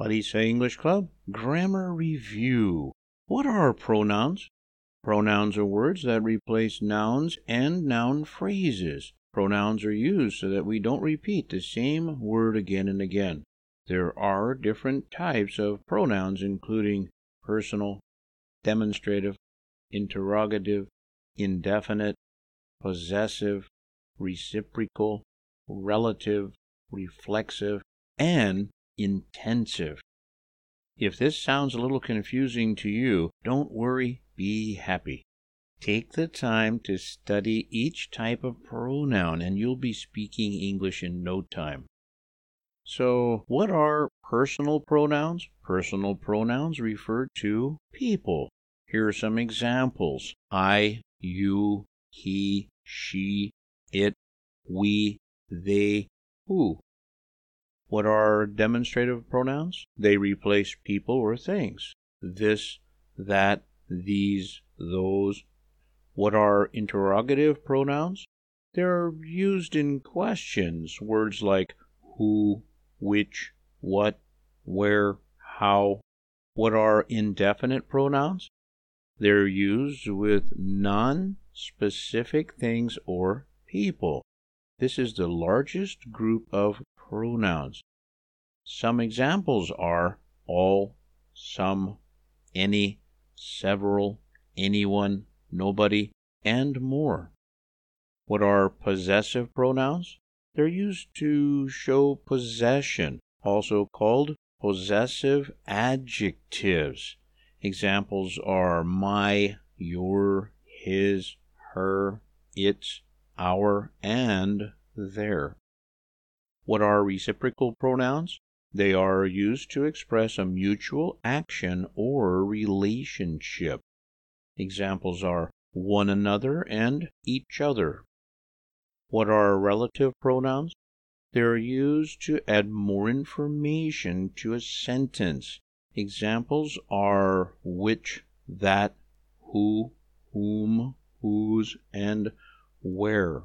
Buddy Say English Club Grammar Review. What are pronouns? Pronouns are words that replace nouns and noun phrases. Pronouns are used so that we don't repeat the same word again and again. There are different types of pronouns, including personal, demonstrative, interrogative, indefinite, possessive, reciprocal, relative, reflexive, and intensive. If this sounds a little confusing to you, don't worry, be happy. Take the time to study each type of pronoun and you'll be speaking English in no time. So, what are personal pronouns? Personal pronouns refer to people. Here are some examples I, you, he, she, it, we, they, who. What are demonstrative pronouns? They replace people or things. This, that, these, those. What are interrogative pronouns? They're used in questions, words like who, which, what, where, how. What are indefinite pronouns? They're used with non specific things or people. This is the largest group of pronouns. Some examples are all, some, any, several, anyone, nobody, and more. What are possessive pronouns? They're used to show possession, also called possessive adjectives. Examples are my, your, his, her, its, our, and their. What are reciprocal pronouns? They are used to express a mutual action or relationship. Examples are one another and each other. What are relative pronouns? They are used to add more information to a sentence. Examples are which, that, who, whom, whose, and where.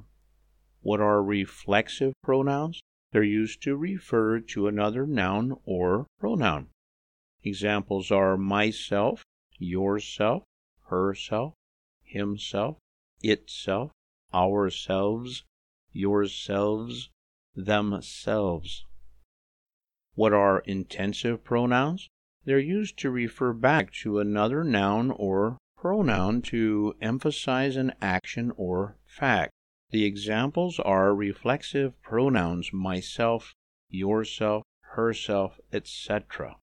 What are reflexive pronouns? They're used to refer to another noun or pronoun. Examples are myself, yourself, herself, himself, itself, ourselves, yourselves, themselves. What are intensive pronouns? They're used to refer back to another noun or pronoun to emphasize an action or fact. The examples are reflexive pronouns myself, yourself, herself, etc.